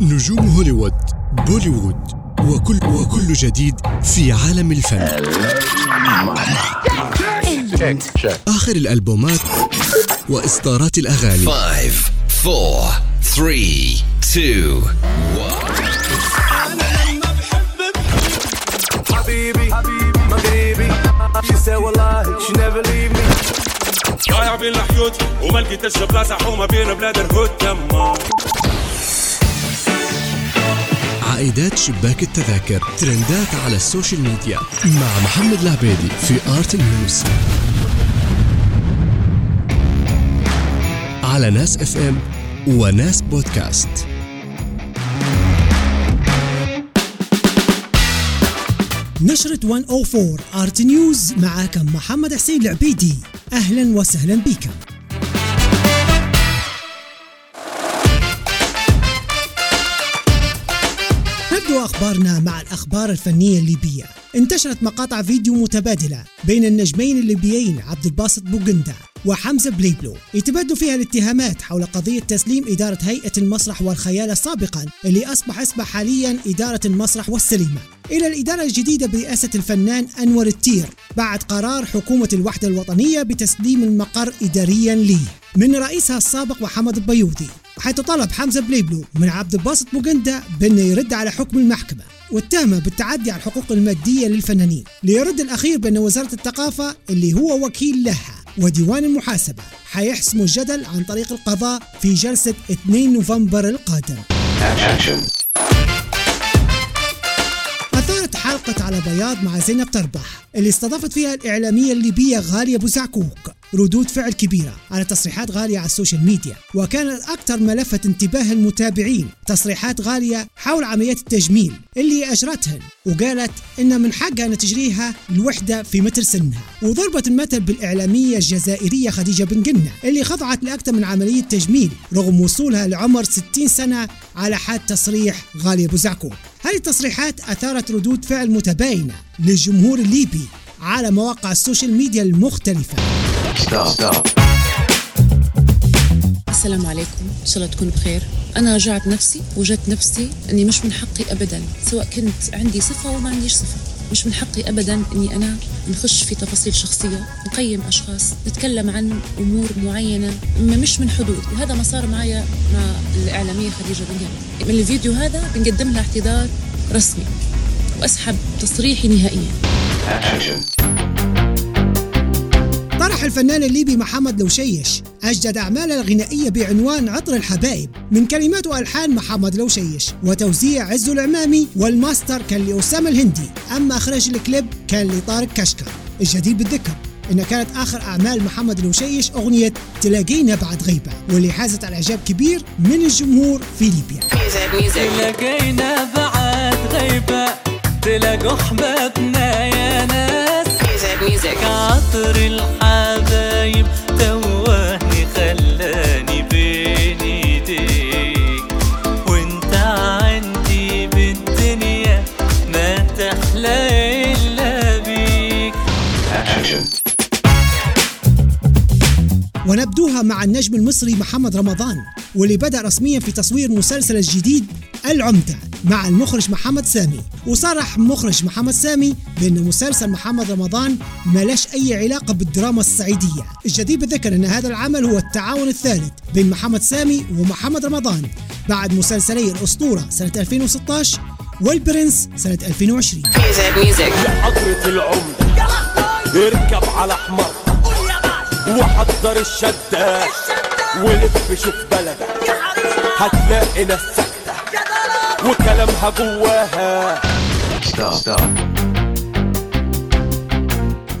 نجوم هوليوود بوليوود وكل وكل جديد في عالم الفن. آخر الألبومات وإصدارات الأغاني. 5 4 3 2 حبيبي مغربي she said والله she never leave me ضايع بين الحيوت وما لقيتش بلاصه حومة بين بلاد الهود تما عائدات شباك التذاكر. ترندات على ال social media. مع محمد العبيدي في آرت نيوز. على ناس اف ام وناس بودكاست. نشرة 104 آرت نيوز معاكم محمد حسين العبيدي. أهلا وسهلا بكم. نبدو أخبارنا مع الأخبار الفنية الليبية. انتشرت مقاطع فيديو متبادلة بين النجمين الليبيين عبد الباسط بوغندا وحمزة بليبلو. يتبادلوا فيها الاتهامات حول قضية تسليم إدارة هيئة المسرح والخيال سابقا اللي أصبح اسمها حاليا إدارة المسرح والسينما إلى الإدارة الجديدة برئاسة الفنان أنور التير بعد قرار حكومة الوحدة الوطنية بتسليم المقر إداريا ليه. من رئيسها السابق محمد البيوضي. حيث طلب حمزة بليبلو من عبد الباسط بوغندا بأنه يرد على حكم المحكمة واتهمه بالتعدي على الحقوق المادية للفنانين ليرد الأخير بأن وزارة الثقافة اللي هو وكيل لها وديوان المحاسبة حيحسموا الجدل عن طريق القضاء في جلسة 2 نوفمبر القادم. أثارت حلقة على بياض مع زينب تربح اللي استضافت فيها الإعلامية الليبية غالية أبو زعكوك ردود فعل كبيرة على تصريحات غالية على ال social media وكانت أكثر ما لفت انتباه المتابعين تصريحات غالية حول عمليات التجميل اللي أجرتهن وقالت إن من حقها أن تجريها الوحدة في مثل سنها. وضربت المثل بالإعلامية الجزائرية خديجة بن قنة اللي خضعت لأكثر من عملية تجميل رغم وصولها لعمر 60 سنة على حد تصريح غالية أبو زعكوك هذه التصريحات أثارت ردود فعل متباينة للجمهور الليبي على مواقع ال social media السلام عليكم. ان شاء الله تكونوا بخير. أنا رجعت نفسي وجدت نفسي إني مش من حقي ابدا. سواء كنت عندي صفة وما عنديش صفة. مش من حقي ابدا إني أنا نخش في تفاصيل شخصية نقيم أشخاص نتكلم عن أمور معينة ما مش من حدود. وهذا ما صار معايا مع الإعلامية خديجة بن. من الفيديو هذا بنقدم لها اعتذار رسمي وأسحب تصريحي نهائيا. طرح الفنان الليبي محمد لوشيش أجدد أعماله الغنائية بعنوان عطر الحبايب. من كلمات وألحان محمد لوشيش وتوزيع عز العمامي والماستر كان لأسامة الهندي. أما إخراج الكليب كان لطارق كشكر الجدير بالذكر إن كانت آخر أعمال محمد لوشيش أغنية تلاقينا بعد غيبة واللي حازت على إعجاب كبير من الجمهور في ليبيا. تلاقينا بعد غيبة تلاقوا حبابنا يا ناس. عطر الحبايب. مع النجم المصري محمد رمضان واللي بدأ رسميا في تصوير مسلسل الجديد العمدة مع المخرج محمد سامي. وصرح مخرج محمد سامي بأن مسلسل محمد رمضان ملاش أي علاقة بالدراما الصعيدية. الجدير بالذكر أن هذا العمل هو التعاون الثالث بين محمد سامي ومحمد رمضان بعد مسلسلي الأسطورة سنة 2016 والبرنس سنة 2020 حضرة العمدة. اركب على حمار. وحضر الشدة. ولف شوف بلدك. هتلاقي ناس ساكتة وكلامها جواها.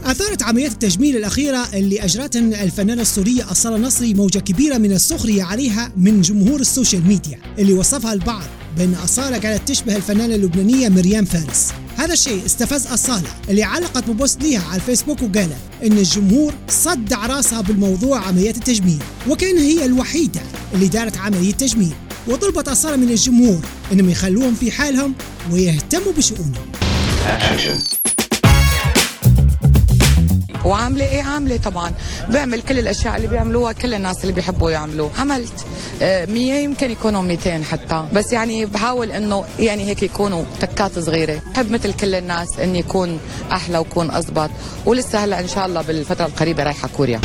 أثارت عمليات التجميل الأخيرة اللي أجرتها الفنانة السورية أصالة نصري موجة كبيرة من السخرية عليها من جمهور السوشيال ميديا اللي وصفها البعض بأن أصالة قالت تشبه الفنانة اللبنانية مريم فارس. هذا الشيء استفز أصالة اللي علقت ببوست ليها على الفيسبوك وقالت إن الجمهور صدع راسها بالموضوع عمليات التجميل وكأن هي الوحيدة اللي دارت عملية تجميل وطلبت أصالة من الجمهور إنهم يخلوهم في حالهم ويهتموا بشؤونهم. وعاملة إيه؟ عاملة طبعا. بعمل كل الأشياء اللي بيعملوها كل الناس اللي بيحبوا يعملوه. عملت. آه، مية يمكن يكونوا 200 حتى. بس يعني بحاول إنه يعني هيك يكونوا تكات صغيرة. بحب مثل كل الناس إني يكون أحلى وكون اضبط ولسه هلأ إن شاء الله بالفترة القريبة رايحة كوريا.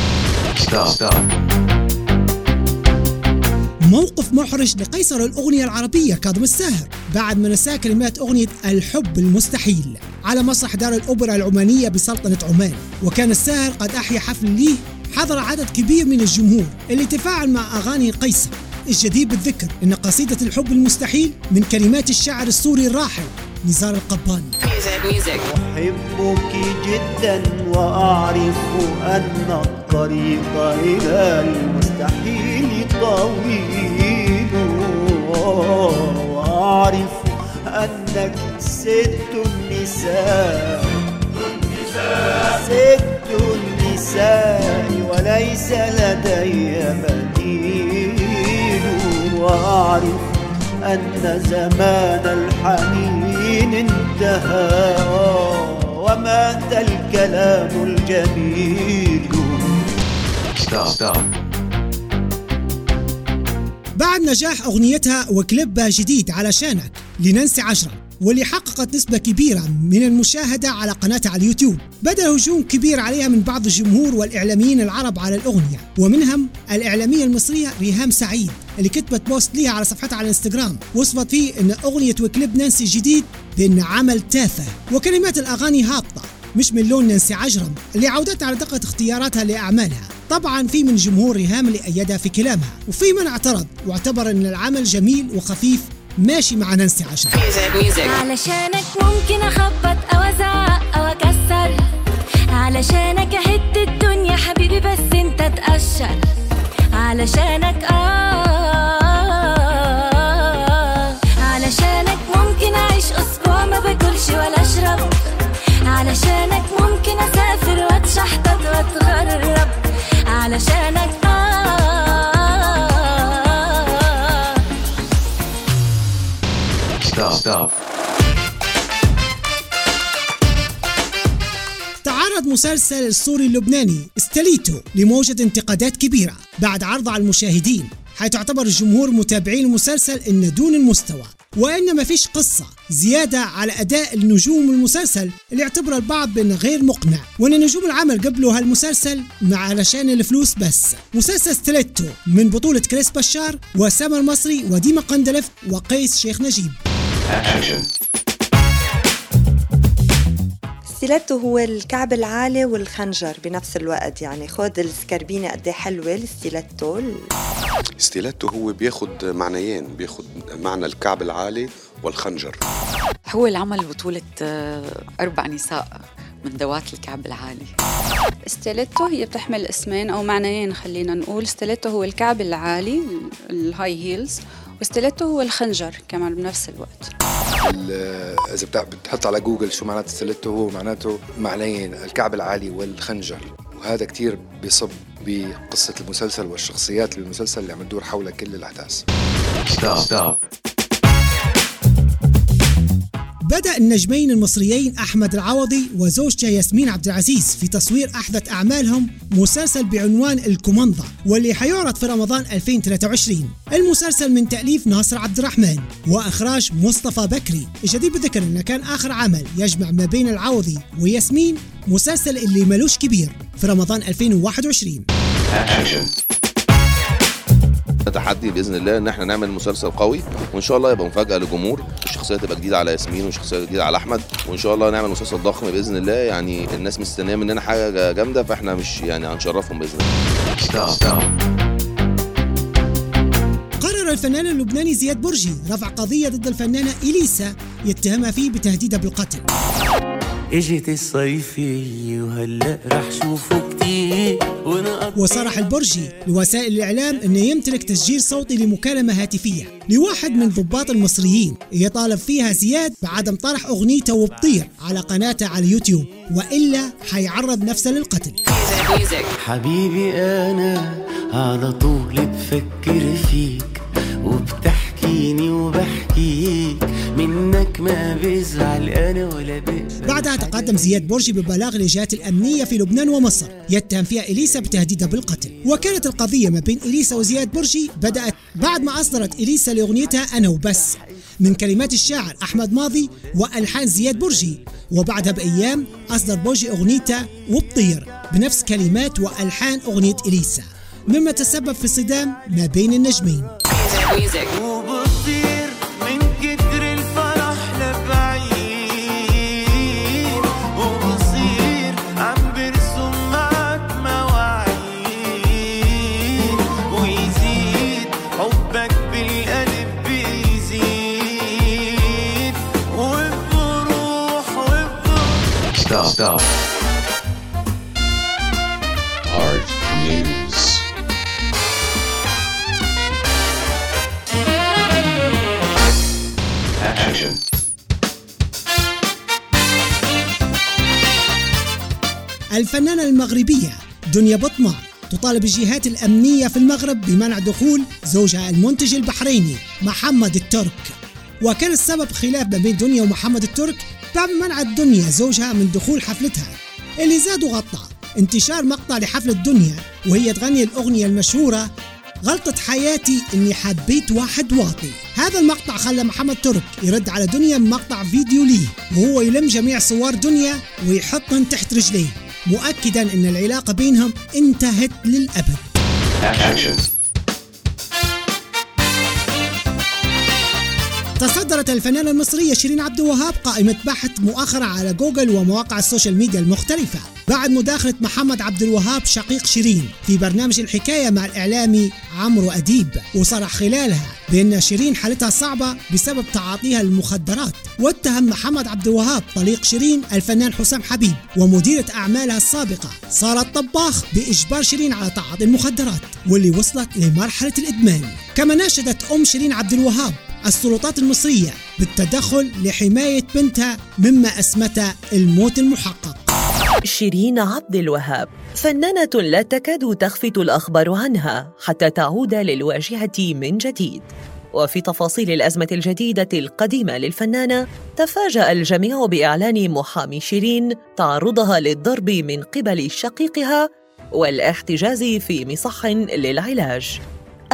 موقف محرج لقيصر الأغنية العربية كاظم الساهر. بعد ما نساه كلمات أغنية الحب المستحيل. على مسرح دار الأوبرا العمانية بسلطنة عمان. وكان الساهر قد أحيا حفل ليه. حضر عدد كبير من الجمهور. اللي تفاعل مع أغاني قيصر. الجدير بالذكر أن قصيدة الحب المستحيل من كلمات الشاعر السوري الراحل نزار القباني. أحبك جدا وأعرف أن الطريق إلى المستحيل طويل. وأعرف أنك ست النساء. ست النساء وليس لدي بديل وأعرف أن زمان الحنين انتهى ومات الكلام الجميل. بعد نجاح أغنيتها وكليبها جديد علشانك لنانسي عجرم واللي حققت نسبة كبيرة من المشاهدة على قناتها على اليوتيوب. بدأ هجوم كبير عليها من بعض الجمهور والإعلاميين العرب على الأغنية ومنهم الإعلامية المصرية ريهام سعيد. اللي كتبت بوست ليها على صفحتها على الانستغرام وصفت فيه إن أغنية وكليب نانسي الجديد بأن عمل تافه وكلمات الأغاني هابطة مش من لون نانسي عجرم اللي عودتها على دقة اختياراتها لأعمالها. طبعا في من جمهور ريهام اللي أيدها في كلامها وفي من اعترض واعتبر أن العمل جميل وخفيف ماشي مع نانسي عجرم. علشانك ممكن أخبط أو أزعق أو أكسر. علشانك أهد الدنيا حبيبي بس أنت تقشر علشانك آه علشانك ممكن أعيش أسبوع ما باكلش ولا أشرب. علشانك ممكن أسافر وأتشحطط وأتغرب. علشانك آه. تعرض مسلسل السوري اللبناني استليتو لموجة انتقادات كبيرة بعد عرضه على المشاهدين حيث اعتبر الجمهور متابعين المسلسل انه دون المستوى. وإن ما فيش قصة زيادة على أداء النجوم المسلسل اللي اعتبر البعض بانه غير مقنع وإن نجوم العمل قبلوا هالمسلسل مع علشان الفلوس بس. مسلسل ستيليتو من بطولة كاريس بشار وسامر المصري وديما قندلفت وقيس شيخ نجيب. ستيلاتو هو الكعب العالي والخنجر بنفس الوقت يعني خد السكربينة قد إيه حلوة الستيلاتو ستيلاتو هو بياخد معنيين بياخد معنى الكعب العالي والخنجر. هو العمل بطولة آه، أربع نساء من ذوات الكعب العالي. ستيليتو هي بتحمل اسمين أو معنيين خلينا نقول. ستيليتو هو الكعب العالي ال high heels وستيليتو هو الخنجر كمان بنفس الوقت. ال- إذا بتحط على جوجل شو معناته ستيليتو هو معناته معنيين الكعب العالي والخنجر. وهذا كتير بيصب بقصة المسلسل والشخصيات بالمسلسل اللي عم تدور حول كل الأحداث. بدأ النجمين المصريين أحمد العوضي وزوجته ياسمين عبد العزيز في تصوير أحدث أعمالهم مسلسل بعنوان الكوماندا واللي حيعرض في رمضان 2023 المسلسل من تأليف ناصر عبد الرحمن وإخراج مصطفى بكري. الجدير بالذكر أنه كان آخر عمل يجمع ما بين العوضي وياسمين مسلسل اللي ملوش كبير في رمضان 2021 تحدي بإذن الله إن إحنا نعمل مسلسل قوي وإن شاء الله يبقى مفاجأة للجمهور الشخصيه تبقى جديدة على ياسمين وشخصية جديدة على أحمد وإن شاء الله نعمل مسلسل ضخم بإذن الله. يعني الناس مستنية مننا حاجة جامدة فإحنا مش يعني هنشرفهم بإذن الله. قرر الفنان اللبناني زياد برجي رفع قضية ضد الفنانة إليسا يتهمها فيه بتهديدها بالقتل. اجت الصيفية وهلا رح شوفه كتير. وصرح البرجي لوسائل الإعلام أنه يمتلك تسجيل صوتي لمكالمة هاتفية لواحد من ضباط المصريين. يطالب فيها زياد بعدم طرح أغنيته وبطير على قناته على اليوتيوب وإلا حيعرض نفسه للقتل. حبيبي أنا على طول بفكر فيك وبتحكيني وبحكيك. منك ما بزعل أنا ولا بقبل بعدها تقدم زياد برجي ببلاغ للجهات الأمنية في لبنان ومصر يتهم فيها إليسا بتهديدها بالقتل. وكانت القضية ما بين إليسا وزياد برجي بدأت بعد ما أصدرت إليسا لأغنيتها أنا وبس. من كلمات الشاعر أحمد ماضي وألحان زياد برجي وبعدها بأيام أصدر برجي أغنيته وبطير بنفس كلمات وألحان أغنية إليسا. مما تسبب في صدام ما بين النجمين. Stop. Art News. Action. الفنانة المغربية دنيا بطمع تطالب الجهات الأمنية في المغرب بمنع دخول زوجها المنتج البحريني محمد الترك وكان السبب خلاف ما بين دنيا ومحمد الترك بعد منع الدنيا زوجها من دخول حفلتها. اللي زاد وغطى. انتشار مقطع لحفلة دنيا وهي تغني الأغنية المشهورة غلطة حياتي إني حبيت واحد واطي. هذا المقطع خلى محمد ترك يرد على دنيا بمقطع فيديو ليه وهو يلم جميع صور دنيا ويحطن تحت رجليه مؤكدا إن العلاقة بينهم انتهت للأبد. تصدرت الفنانة المصرية شيرين عبد الوهاب قائمة بحث مؤخرا على جوجل ومواقع ال social media المختلفة. بعد مداخلة محمد عبد الوهاب شقيق شيرين في برنامج الحكاية مع الإعلامي عمرو أديب وصرح خلالها بأن شيرين حالتها صعبة بسبب تعاطيها للمخدرات واتهم محمد عبد الوهاب طليق شيرين الفنان حسام حبيب ومديرة أعمالها السابقة سارة الطباخ بإجبار شيرين على تعاطي المخدرات واللي وصلت لمرحلة الإدمان. كما ناشدت أم شيرين عبد الوهاب السلطات المصرية بالتدخل لحماية بنتها مما أسمته الموت المحقق. شيرين عبد الوهاب فنانة لا تكاد تخفت الأخبار عنها حتى تعود للواجهة من جديد. وفي تفاصيل الأزمة الجديدة القديمة للفنانة تفاجأ الجميع بإعلان محامي شيرين تعرضها للضرب من قبل شقيقها والاحتجاز في مصح للعلاج.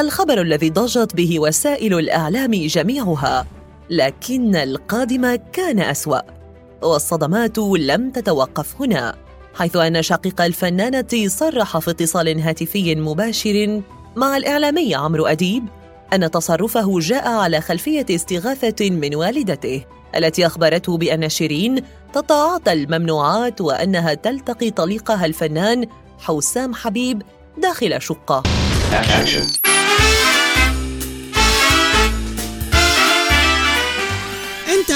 الخبر الذي ضجت به وسائل الإعلام جميعها لكن القادم كان أسوأ والصدمات لم تتوقف هنا حيث أن شقيق الفنانة صرح في اتصال هاتفي مباشر مع الإعلامي عمرو أديب أن تصرفه جاء على خلفية استغاثة من والدته التي أخبرته بأن شيرين تتعاطى الممنوعات وأنها تلتقي طليقها الفنان حسام حبيب داخل شقة.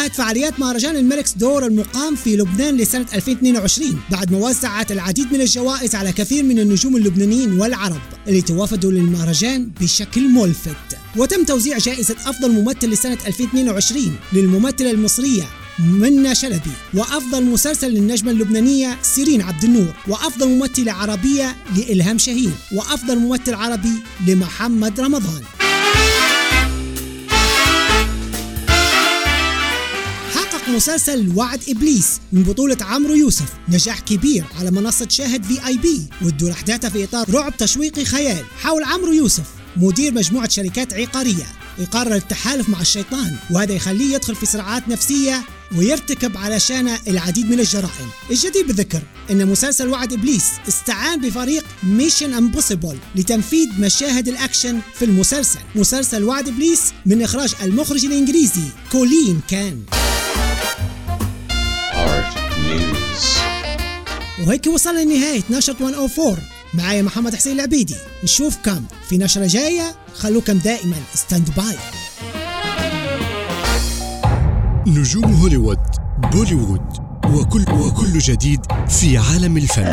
انتهت فعاليات مهرجان الملكس دور المقام في لبنان لسنة 2022 بعد ما وزعت العديد من الجوائز على كثير من النجوم اللبنانيين والعرب اللي توافدوا للمهرجان بشكل ملفت. وتم توزيع جائزة أفضل ممثل لسنة 2022 للممثلة المصرية منى شلبي وأفضل مسلسل للنجمة اللبنانية سيرين عبد النور وأفضل ممثلة عربية لإلهام شاهين وأفضل ممثل عربي لمحمد رمضان. مسلسل وعد إبليس من بطولة عمرو يوسف نجاح كبير على منصة شاهد في آي بي وتدور احداثها في إطار رعب تشويقي خيال حول عمرو يوسف مدير مجموعة شركات عقارية. يقرر التحالف مع الشيطان وهذا يخليه يدخل في صراعات نفسية ويرتكب علشان العديد من الجرائم. الجدير بالذكر إن مسلسل وعد إبليس استعان بفريق Mission Impossible لتنفيذ مشاهد الأكشن في المسلسل. مسلسل وعد إبليس من إخراج المخرج الإنجليزي كولين كان. وهيك وصلنا لنهاية نشرة 104 معايا محمد حسين العبيدي. نشوفكم في نشرة جاية. خلوكم دائما stand by نجوم هوليوود بوليوود وكل وكل جديد في عالم الفن.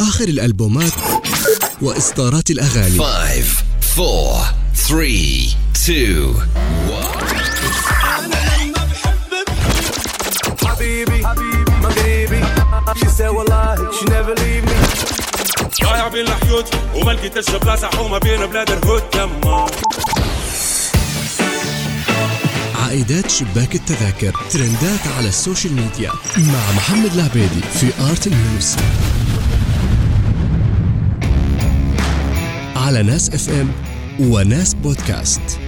آخر الألبومات وإصدارات الأغاني. Five, four, three, two, حبيبي حبيبي my baby. She والله she never leave me ضايع بين الحيوت وما لقيتش بلاصة حومة بين بلاد الهود تما عائدات شباك التذاكر ترندات على ال social media مع محمد العبيدي في Art News. على ناس FM وناس بودكاست.